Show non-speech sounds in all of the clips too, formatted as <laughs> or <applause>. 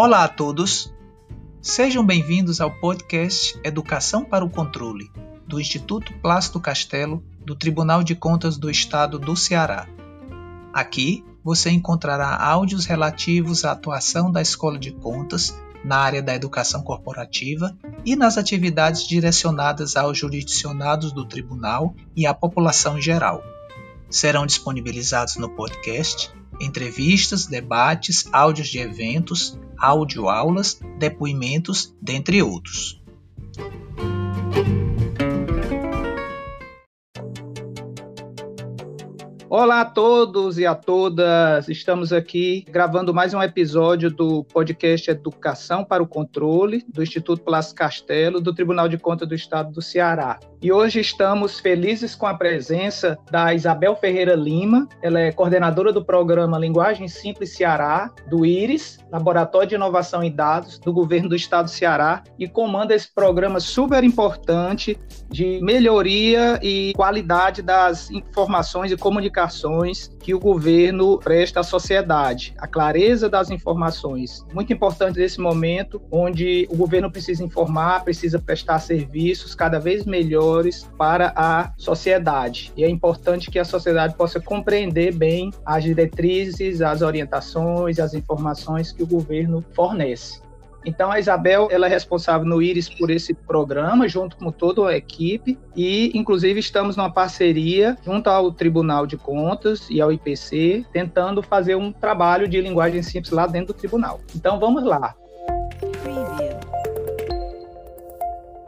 Olá a todos! Sejam bem-vindos ao podcast Educação para o Controle, do Instituto Plácido Castelo, do Tribunal de Contas do Estado do Ceará. Aqui você encontrará áudios relativos à atuação da Escola de Contas na área da educação corporativa e nas atividades direcionadas aos jurisdicionados do tribunal e à população em geral. Serão disponibilizados no podcast entrevistas, debates, áudios de eventos, audioaulas, depoimentos, dentre outros. Olá a todos e a todas! Estamos aqui gravando mais um episódio do podcast Educação para o Controle do Instituto Plácido Castelo do Tribunal de Contas do Estado do Ceará. E hoje estamos felizes com a presença da Isabel Ferreira Lima. Ela é coordenadora do programa Linguagem Simples Ceará, do IRIS, Laboratório de Inovação em Dados, do Governo do Estado do Ceará, e comanda esse programa super importante de melhoria e qualidade das informações e comunicações que o governo presta à sociedade. A clareza das informações, muito importante nesse momento, onde o governo precisa informar, precisa prestar serviços cada vez melhor para a sociedade. E é importante que a sociedade possa compreender bem as diretrizes, as orientações, as informações que o governo fornece. Então a Isabel ela é responsável no Iris por esse programa, junto com toda a equipe, e inclusive estamos numa parceria junto ao Tribunal de Contas e ao IPC, tentando fazer um trabalho de linguagem simples lá dentro do tribunal. Então vamos lá.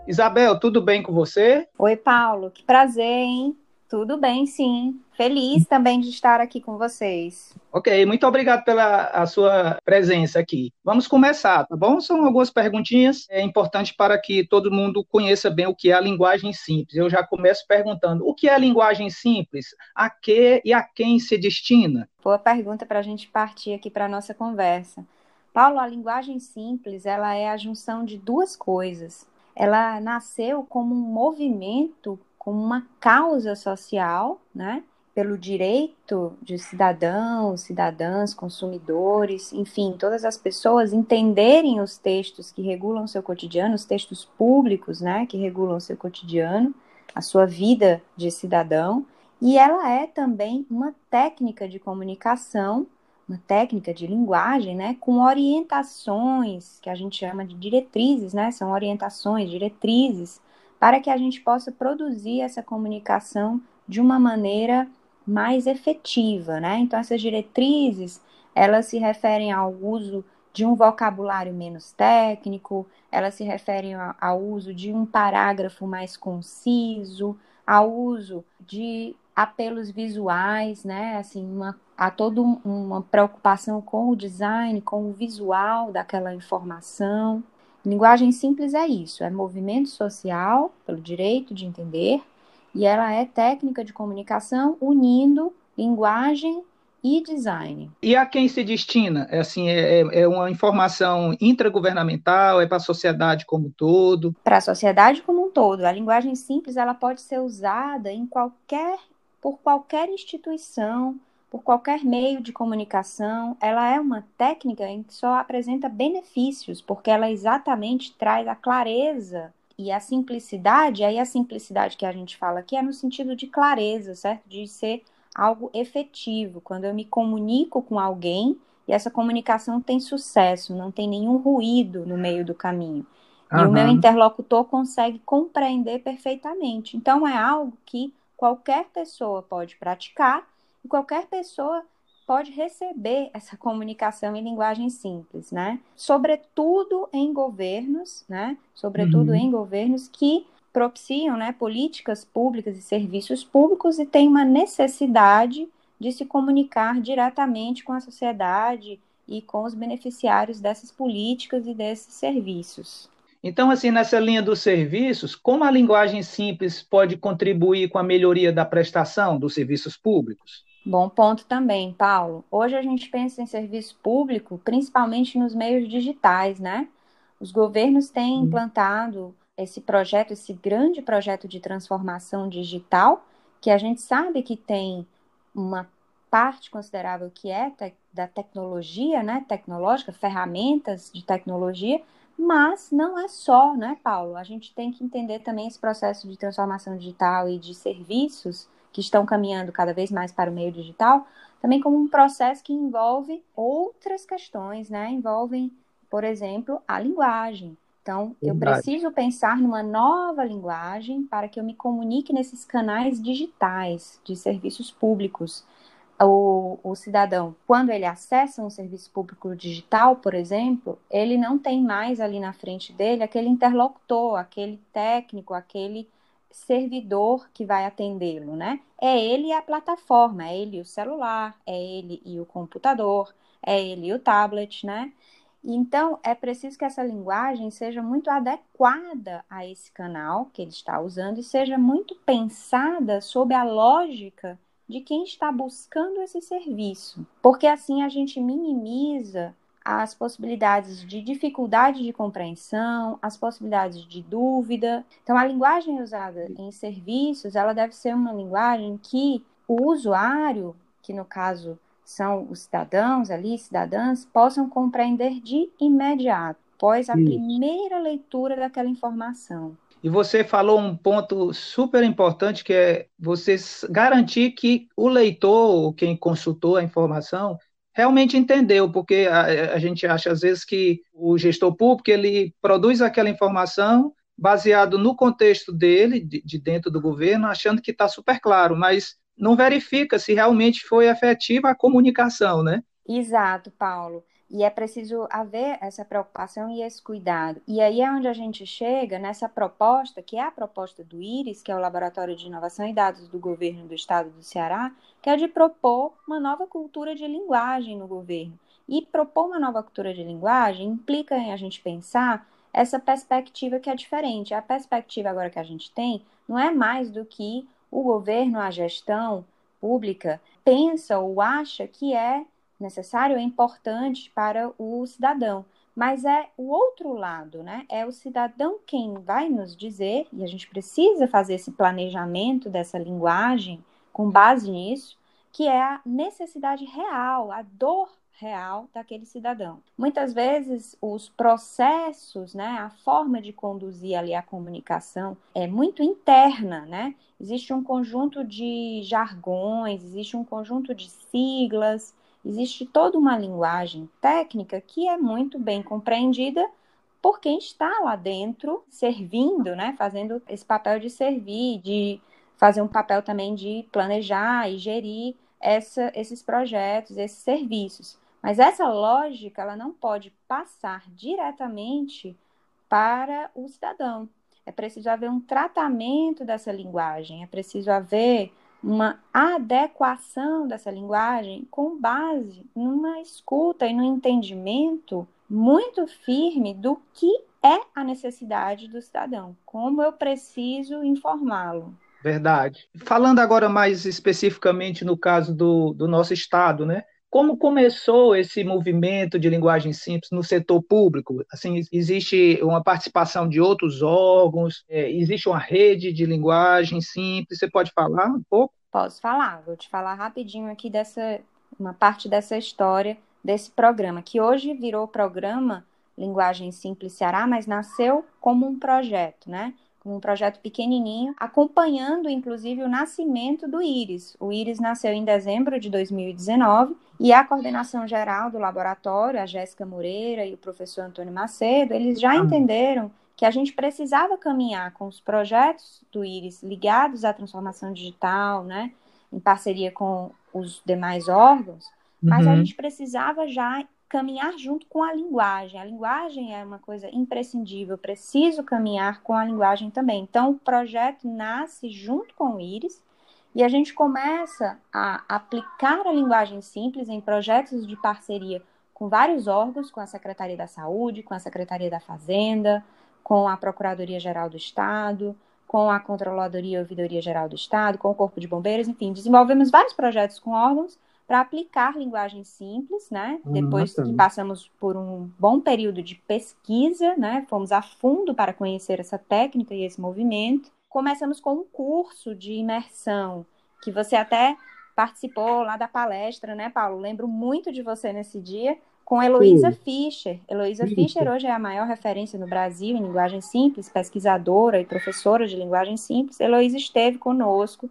Isabel, tudo bem com você? Oi, Paulo, que prazer, hein? Tudo bem, sim. Feliz também de estar aqui com vocês. Ok, muito obrigado pela sua presença aqui. Vamos começar, tá bom? São algumas perguntinhas é importante para que todo mundo conheça bem o que é a linguagem simples. Eu já começo perguntando: o que é a linguagem simples? A que e a quem se destina? Boa pergunta para a gente partir aqui para a nossa conversa. Paulo, a linguagem simples ela é a junção de duas coisas ela nasceu como um movimento, como uma causa social, né? Pelo direito de cidadãos, cidadãs, consumidores, enfim, todas as pessoas entenderem os textos que regulam seu cotidiano, os textos públicos, né, que regulam seu cotidiano, a sua vida de cidadão, e ela é também uma técnica de comunicação uma técnica de linguagem, né, com orientações, que a gente chama de diretrizes, né, são orientações, diretrizes, para que a gente possa produzir essa comunicação de uma maneira mais efetiva, né? Então essas diretrizes, elas se referem ao uso de um vocabulário menos técnico, elas se referem ao uso de um parágrafo mais conciso, ao uso de apelos visuais, né? Assim, uma, há toda uma preocupação com o design, com o visual daquela informação. Linguagem simples é isso, é movimento social pelo direito de entender, e ela é técnica de comunicação unindo linguagem e design. E a quem se destina? É assim, é, é, é uma informação intragovernamental, é para a sociedade como um todo? Para a sociedade como um todo. A linguagem simples ela pode ser usada em qualquer por qualquer instituição, por qualquer meio de comunicação. Ela é uma técnica em que só apresenta benefícios, porque ela exatamente traz a clareza e a simplicidade. Aí a simplicidade que a gente fala aqui é no sentido de clareza, certo? De ser algo efetivo. Quando eu me comunico com alguém e essa comunicação tem sucesso, não tem nenhum ruído no meio do caminho. Uhum. E o meu interlocutor consegue compreender perfeitamente. Então, é algo que qualquer pessoa pode praticar e qualquer pessoa pode receber essa comunicação em linguagem simples, né? Sobretudo em governos, né? Sobretudo uhum. em governos que propiciam, né, políticas públicas e serviços públicos e têm uma necessidade de se comunicar diretamente com a sociedade e com os beneficiários dessas políticas e desses serviços. Então, assim, nessa linha dos serviços, como a linguagem simples pode contribuir com a melhoria da prestação dos serviços públicos? Bom ponto também, Paulo. Hoje a gente pensa em serviço público principalmente nos meios digitais, né? Os governos têm hum. implantado esse projeto, esse grande projeto de transformação digital, que a gente sabe que tem uma parte considerável que é te da tecnologia, né, tecnológica, ferramentas de tecnologia, mas não é só, né, Paulo? A gente tem que entender também esse processo de transformação digital e de serviços que estão caminhando cada vez mais para o meio digital, também como um processo que envolve outras questões, né? Envolvem, por exemplo, a linguagem. Então, Verdade. eu preciso pensar numa nova linguagem para que eu me comunique nesses canais digitais de serviços públicos o, o, cidadão, quando ele acessa um serviço público digital, por exemplo, ele não tem mais ali na frente dele aquele interlocutor, aquele técnico, aquele servidor que vai atendê-lo, né? É ele e a plataforma, é ele e o celular, é ele e o computador, é ele e o tablet, né? Então, é preciso que essa linguagem seja muito adequada a esse canal que ele está usando e seja muito pensada sob a lógica de quem está buscando esse serviço, porque assim a gente minimiza as possibilidades de dificuldade de compreensão, as possibilidades de dúvida. Então, a linguagem usada em serviços, ela deve ser uma linguagem que o usuário, que no caso são os cidadãos ali, cidadãs, possam compreender de imediato, após a Isso. primeira leitura daquela informação. E você falou um ponto super importante que é você garantir que o leitor, quem consultou a informação, realmente entendeu, porque a, a, gente acha às vezes que o gestor público ele produz aquela informação baseado no contexto dele, de, de dentro do governo, achando que está super claro, mas não verifica se realmente foi efetiva a comunicação, né? Exato, Paulo. E é preciso haver essa preocupação e esse cuidado. E aí é onde a gente chega nessa proposta, que é a proposta do IRIS, que é o Laboratório de Inovação e Dados do Governo do Estado do Ceará, que é de propor uma nova cultura de linguagem no governo. E propor uma nova cultura de linguagem implica em a gente pensar essa perspectiva que é diferente. A perspectiva agora que a gente tem não é mais do que o governo, a gestão pública, pensa ou acha que é necessário, é importante para o cidadão. Mas é o outro lado, né? É o cidadão quem vai nos dizer, e a gente precisa fazer esse planejamento dessa linguagem com base nisso, que é a necessidade real, a dor real daquele cidadão. Muitas vezes os processos, né, a forma de conduzir ali a comunicação é muito interna, né? Existe um conjunto de jargões, existe um conjunto de siglas, existe toda uma linguagem técnica que é muito bem compreendida por quem está lá dentro servindo, né, fazendo esse papel de servir, de fazer um papel também de planejar e gerir essa, esses projetos, esses serviços. Mas essa lógica ela não pode passar diretamente para o cidadão. É preciso haver um tratamento dessa linguagem, é preciso haver uma adequação dessa linguagem com base numa escuta e no entendimento muito firme do que é a necessidade do cidadão, como eu preciso informá-lo. Verdade. Falando agora mais especificamente no caso do, do nosso Estado, né? Como começou esse movimento de linguagem simples no setor público? Assim, existe uma participação de outros órgãos? É, existe uma rede de linguagem simples? Você pode falar um pouco? Posso falar. Vou te falar rapidinho aqui dessa uma parte dessa história desse programa, que hoje virou programa Linguagem Simples Ceará, mas nasceu como um projeto, né? Um projeto pequenininho, acompanhando inclusive o nascimento do Íris. O Íris nasceu em dezembro de 2019 e a coordenação geral do laboratório, a Jéssica Moreira e o professor Antônio Macedo, eles já entenderam que a gente precisava caminhar com os projetos do Íris ligados à transformação digital, né, em parceria com os demais órgãos, mas uhum. a gente precisava já caminhar junto com a linguagem. A linguagem é uma coisa imprescindível, preciso caminhar com a linguagem também. Então, o projeto nasce junto com o Iris e a gente começa a aplicar a linguagem simples em projetos de parceria com vários órgãos, com a Secretaria da Saúde, com a Secretaria da Fazenda, com a Procuradoria Geral do Estado, com a Controladoria e Ouvidoria Geral do Estado, com o Corpo de Bombeiros, enfim, desenvolvemos vários projetos com órgãos para aplicar linguagem simples, né? Uhum, Depois que passamos por um bom período de pesquisa, né? Fomos a fundo para conhecer essa técnica e esse movimento. Começamos com um curso de imersão que você até participou lá da palestra, né, Paulo? Lembro muito de você nesse dia com Heloísa Fischer. Heloísa Fischer hoje é a maior referência no Brasil em linguagem simples, pesquisadora e professora de linguagem simples. Heloísa esteve conosco,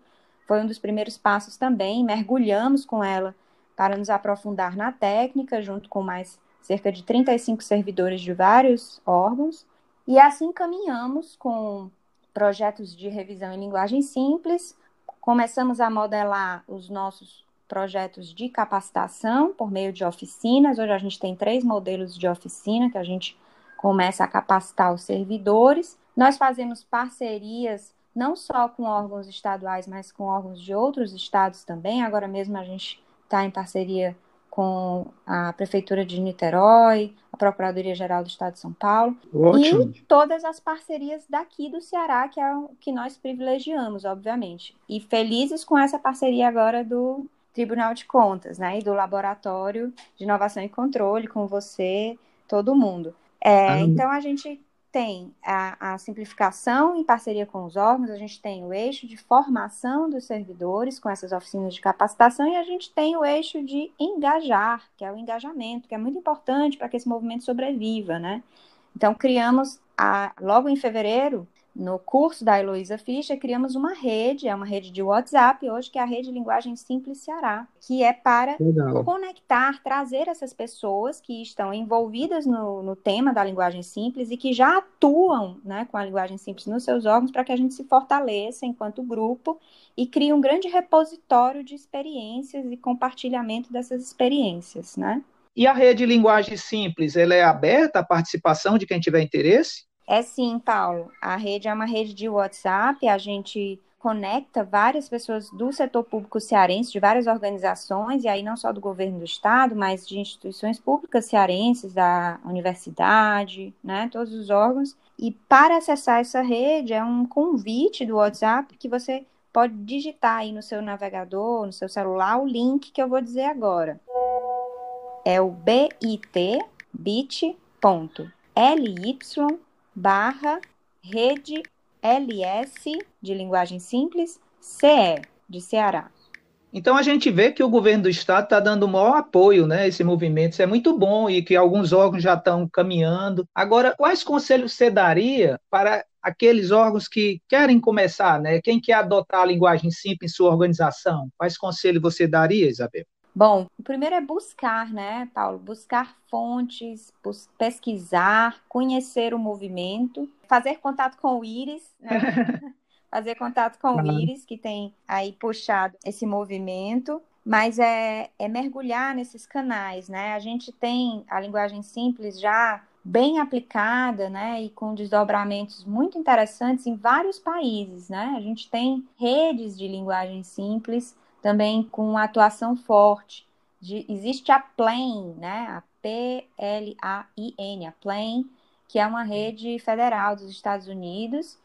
foi um dos primeiros passos também, mergulhamos com ela para nos aprofundar na técnica, junto com mais cerca de 35 servidores de vários órgãos, e assim caminhamos com projetos de revisão em linguagem simples, começamos a modelar os nossos projetos de capacitação por meio de oficinas. Hoje a gente tem três modelos de oficina que a gente começa a capacitar os servidores. Nós fazemos parcerias não só com órgãos estaduais, mas com órgãos de outros estados também. Agora mesmo a gente está em parceria com a Prefeitura de Niterói, a Procuradoria-Geral do Estado de São Paulo Ótimo. e todas as parcerias daqui do Ceará, que é o que nós privilegiamos, obviamente. E felizes com essa parceria agora do Tribunal de Contas, né, e do Laboratório de Inovação e Controle, com você, todo mundo. É, ah, então, a gente tem a, a, simplificação em parceria com os órgãos, a gente tem o eixo de formação dos servidores com essas oficinas de capacitação e a gente tem o eixo de engajar, que é o engajamento, que é muito importante para que esse movimento sobreviva, né? Então, criamos, a, logo em fevereiro, no curso da Heloísa Fischer, criamos uma rede, é uma rede de WhatsApp hoje, que é a Rede Linguagem Simples Ceará, que é para Legal. conectar, trazer essas pessoas que estão envolvidas no, no, tema da linguagem simples e que já atuam né, com a linguagem simples nos seus órgãos, para que a gente se fortaleça enquanto grupo e crie um grande repositório de experiências e compartilhamento dessas experiências, né? E a rede Linguagem Simples, ela é aberta à participação de quem tiver interesse? É sim, Paulo. A rede é uma rede de WhatsApp, a gente conecta várias pessoas do setor público cearense, de várias organizações, e aí não só do governo do estado, mas de instituições públicas cearenses, da universidade, né, todos os órgãos. E para acessar essa rede é um convite do WhatsApp que você pode digitar aí no seu navegador, no seu celular, o link que eu vou dizer agora. É o bit bit.ly barra rede LS de linguagem simples CE de Ceará. Então a gente vê que o governo do estado está dando maior apoio né, esse movimento. Isso é muito bom e que alguns órgãos já estão caminhando. Agora, quais conselhos você daria para aqueles órgãos que querem começar, né? Quem quer adotar a linguagem simples em sua organização? Quais conselhos você daria, Isabel? Bom, o primeiro é buscar, né, Paulo? Buscar fontes, pesquisar, conhecer o movimento, fazer contato com o Íris, né? <laughs> fazer contato com o Íris, que tem aí puxado esse movimento, mas é, é mergulhar nesses canais, né? A gente tem a linguagem simples já bem aplicada, né, e com desdobramentos muito interessantes em vários países, né? A gente tem redes de linguagem simples também com atuação forte. De, existe a PLAN, né? A P-L-A-I-N, a PLAN, que é uma rede federal dos Estados Unidos,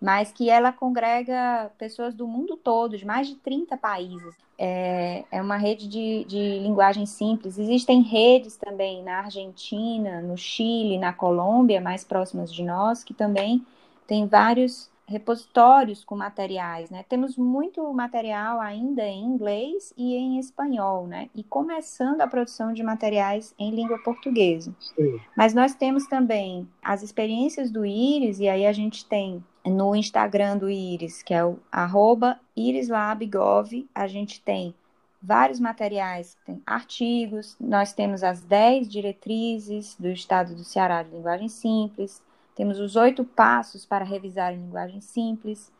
mas que ela congrega pessoas do mundo todo, de mais de 30 países. É, é uma rede de, de linguagem simples. Existem redes também na Argentina, no Chile, na Colômbia, mais próximas de nós, que também tem vários repositórios com materiais, né? Temos muito material ainda em inglês e em espanhol, né? E começando a produção de materiais em língua portuguesa. Sim. Mas nós temos também as experiências do Iris, e aí a gente tem no Instagram do Iris, que é o arroba irislabgov, a gente tem vários materiais, tem artigos, nós temos as 10 diretrizes do Estado do Ceará de linguagem simples, temos os oito passos para revisar em linguagem simples.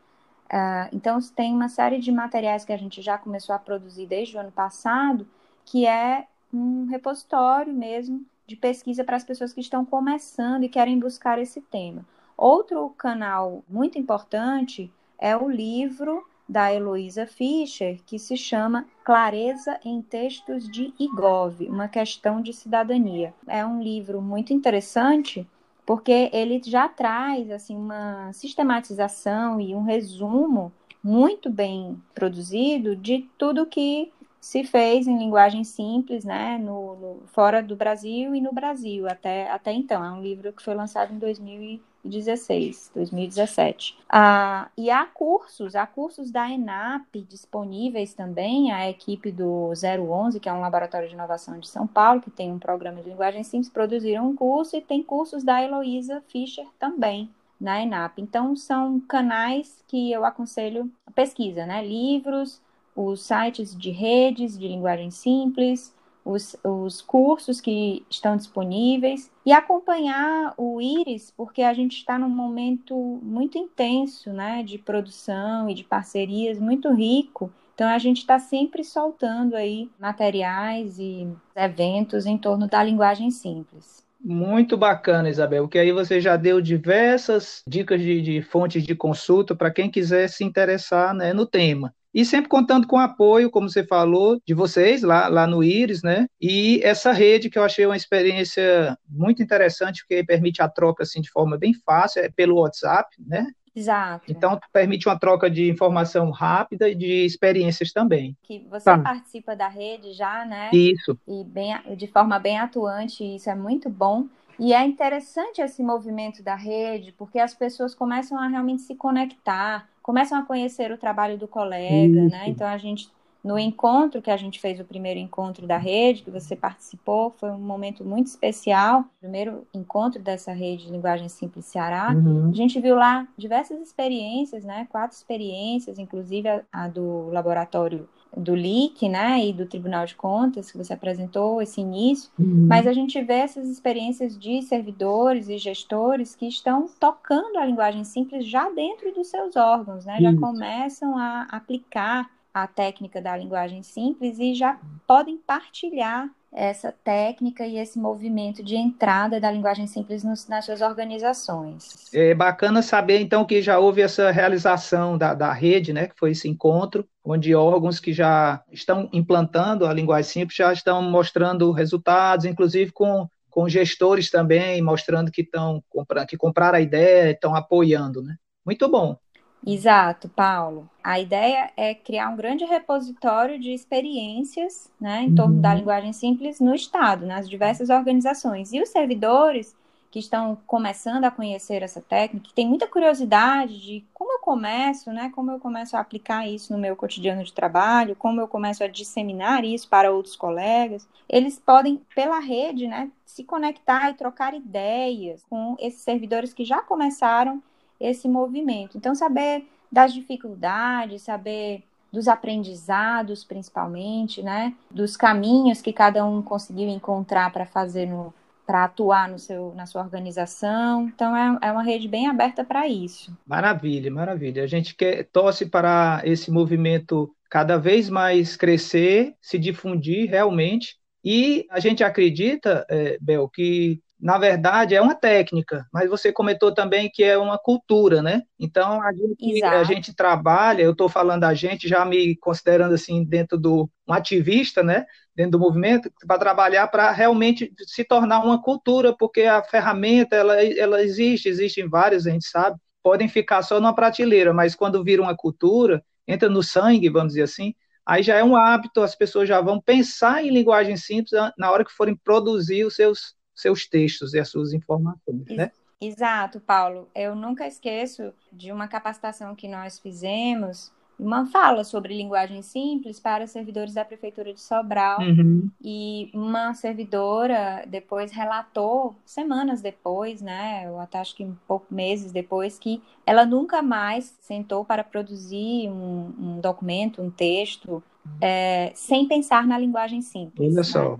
Uh, então, tem uma série de materiais que a gente já começou a produzir desde o ano passado, que é um repositório mesmo de pesquisa para as pessoas que estão começando e querem buscar esse tema. Outro canal muito importante é o livro da Heloísa Fischer, que se chama Clareza em Textos de IGOV, uma questão de cidadania. É um livro muito interessante porque ele já traz assim uma sistematização e um resumo muito bem produzido de tudo que se fez em linguagem simples, né, no, no, fora do Brasil e no Brasil até, até então. É um livro que foi lançado em 2020 2016, 2017. Ah, e há cursos, há cursos da ENAP disponíveis também, a equipe do 011, que é um laboratório de inovação de São Paulo, que tem um programa de linguagem simples, produziram um curso e tem cursos da Heloísa Fischer também na ENAP. Então, são canais que eu aconselho pesquisa, né? Livros, os sites de redes de linguagem simples, os, os cursos que estão disponíveis e acompanhar o Iris, porque a gente está num momento muito intenso, né, de produção e de parcerias muito rico. Então a gente está sempre soltando aí materiais e eventos em torno da linguagem simples. Muito bacana, Isabel, porque aí você já deu diversas dicas de, de fontes de consulta para quem quiser se interessar né, no tema e sempre contando com o apoio, como você falou, de vocês lá, lá no Iris, né? E essa rede que eu achei uma experiência muito interessante, porque permite a troca assim de forma bem fácil, é pelo WhatsApp, né? Exato. Então, permite uma troca de informação rápida e de experiências também. Que você tá. participa da rede já, né? Isso. E bem, de forma bem atuante, isso é muito bom. E é interessante esse movimento da rede, porque as pessoas começam a realmente se conectar, começam a conhecer o trabalho do colega, Isso. né? Então a gente no encontro que a gente fez o primeiro encontro da rede, que você participou, foi um momento muito especial. Primeiro encontro dessa rede de linguagem simples Ceará. Uhum. A gente viu lá diversas experiências, né? Quatro experiências, inclusive a, a do laboratório do LIC, né, e do Tribunal de Contas, que você apresentou esse início, uhum. mas a gente vê essas experiências de servidores e gestores que estão tocando a linguagem simples já dentro dos seus órgãos, né, já começam a aplicar a técnica da linguagem simples e já podem partilhar essa técnica e esse movimento de entrada da linguagem simples nos, nas suas organizações. É bacana saber, então, que já houve essa realização da, da rede, né, que foi esse encontro, onde órgãos que já estão implantando a linguagem simples já estão mostrando resultados, inclusive com, com gestores também, mostrando que estão que compraram a ideia, estão apoiando, né? Muito bom. Exato, Paulo. A ideia é criar um grande repositório de experiências né, em torno uhum. da linguagem simples no Estado, nas diversas organizações. E os servidores que estão começando a conhecer essa técnica, que tem muita curiosidade de como eu começo, né, como eu começo a aplicar isso no meu cotidiano de trabalho, como eu começo a disseminar isso para outros colegas, eles podem, pela rede, né, se conectar e trocar ideias com esses servidores que já começaram esse movimento. Então, saber das dificuldades, saber dos aprendizados, principalmente, né? Dos caminhos que cada um conseguiu encontrar para fazer no para atuar no seu, na sua organização. Então, é, é uma rede bem aberta para isso. Maravilha, maravilha. A gente quer, torce para esse movimento cada vez mais crescer, se difundir realmente. E a gente acredita, é, Bel, que na verdade, é uma técnica, mas você comentou também que é uma cultura, né? Então, a gente, a gente trabalha, eu estou falando a gente, já me considerando assim, dentro do um ativista, né? Dentro do movimento, para trabalhar para realmente se tornar uma cultura, porque a ferramenta, ela, ela existe, existem várias, a gente sabe, podem ficar só numa prateleira, mas quando vira uma cultura, entra no sangue, vamos dizer assim, aí já é um hábito, as pessoas já vão pensar em linguagem simples na hora que forem produzir os seus seus textos e as suas informações, né? Exato, Paulo. Eu nunca esqueço de uma capacitação que nós fizemos, uma fala sobre linguagem simples para servidores da prefeitura de Sobral. Uhum. E uma servidora depois relatou, semanas depois, né? Eu até acho que um pouco meses depois, que ela nunca mais sentou para produzir um, um documento, um texto, é, sem pensar na linguagem simples. Olha só.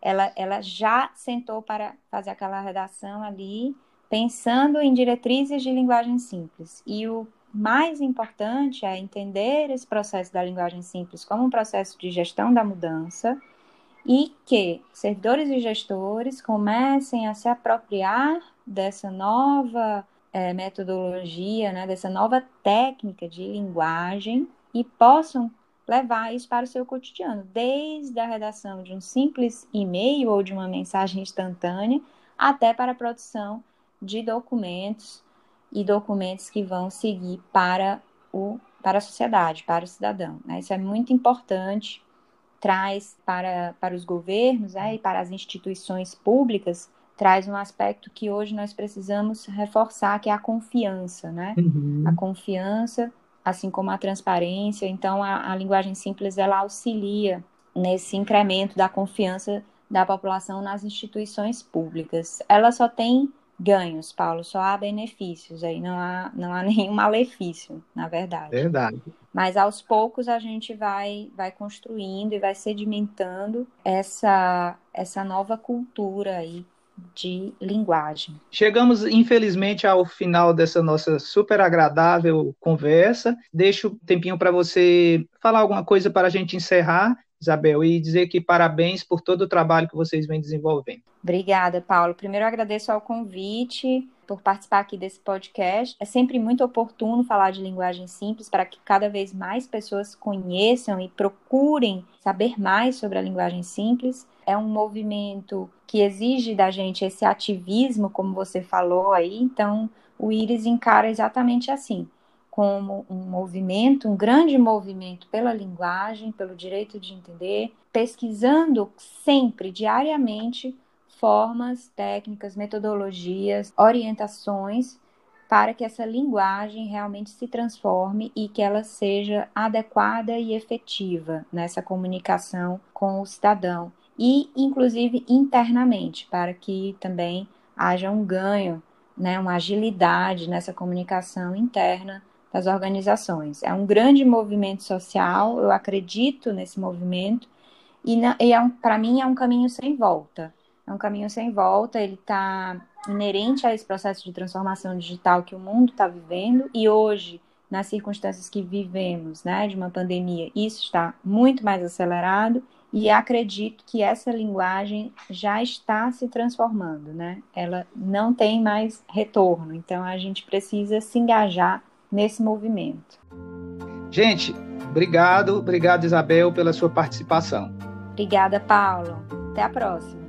Ela, ela já sentou para fazer aquela redação ali, pensando em diretrizes de linguagem simples. E o mais importante é entender esse processo da linguagem simples como um processo de gestão da mudança e que servidores e gestores comecem a se apropriar dessa nova é, metodologia, né, dessa nova técnica de linguagem e possam levar isso para o seu cotidiano, desde a redação de um simples e-mail ou de uma mensagem instantânea, até para a produção de documentos e documentos que vão seguir para, o, para a sociedade, para o cidadão. Né? Isso é muito importante, traz para, para os governos né, e para as instituições públicas traz um aspecto que hoje nós precisamos reforçar, que é a confiança, né? Uhum. A confiança, assim como a transparência. Então, a, a linguagem simples ela auxilia nesse incremento da confiança da população nas instituições públicas. Ela só tem ganhos, Paulo, só há benefícios aí, não há, não há <laughs> nenhum malefício, na verdade. Verdade. Mas aos poucos a gente vai, vai construindo e vai sedimentando essa, essa nova cultura aí de linguagem. Chegamos, infelizmente, ao final dessa nossa super agradável conversa. Deixo um tempinho para você falar alguma coisa para a gente encerrar Isabel, e dizer que parabéns por todo o trabalho que vocês vêm desenvolvendo. Obrigada, Paulo. Primeiro, agradeço ao convite por participar aqui desse podcast. É sempre muito oportuno falar de linguagem simples para que cada vez mais pessoas conheçam e procurem saber mais sobre a linguagem simples. É um movimento que exige da gente esse ativismo, como você falou aí, então o Iris encara exatamente assim como um movimento, um grande movimento pela linguagem, pelo direito de entender, pesquisando sempre, diariamente, formas, técnicas, metodologias, orientações para que essa linguagem realmente se transforme e que ela seja adequada e efetiva nessa comunicação com o cidadão e inclusive internamente, para que também haja um ganho, né, uma agilidade nessa comunicação interna das organizações. É um grande movimento social, eu acredito nesse movimento, e, e é um, para mim é um caminho sem volta. É um caminho sem volta, ele está inerente a esse processo de transformação digital que o mundo está vivendo, e hoje, nas circunstâncias que vivemos, né, de uma pandemia, isso está muito mais acelerado, e acredito que essa linguagem já está se transformando, né? Ela não tem mais retorno, então a gente precisa se engajar nesse movimento. Gente, obrigado, obrigado Isabel pela sua participação. Obrigada, Paulo. Até a próxima.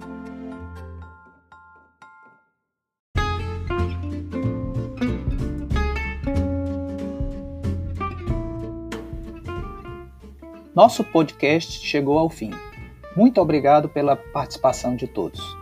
Nosso podcast chegou ao fim. Muito obrigado pela participação de todos.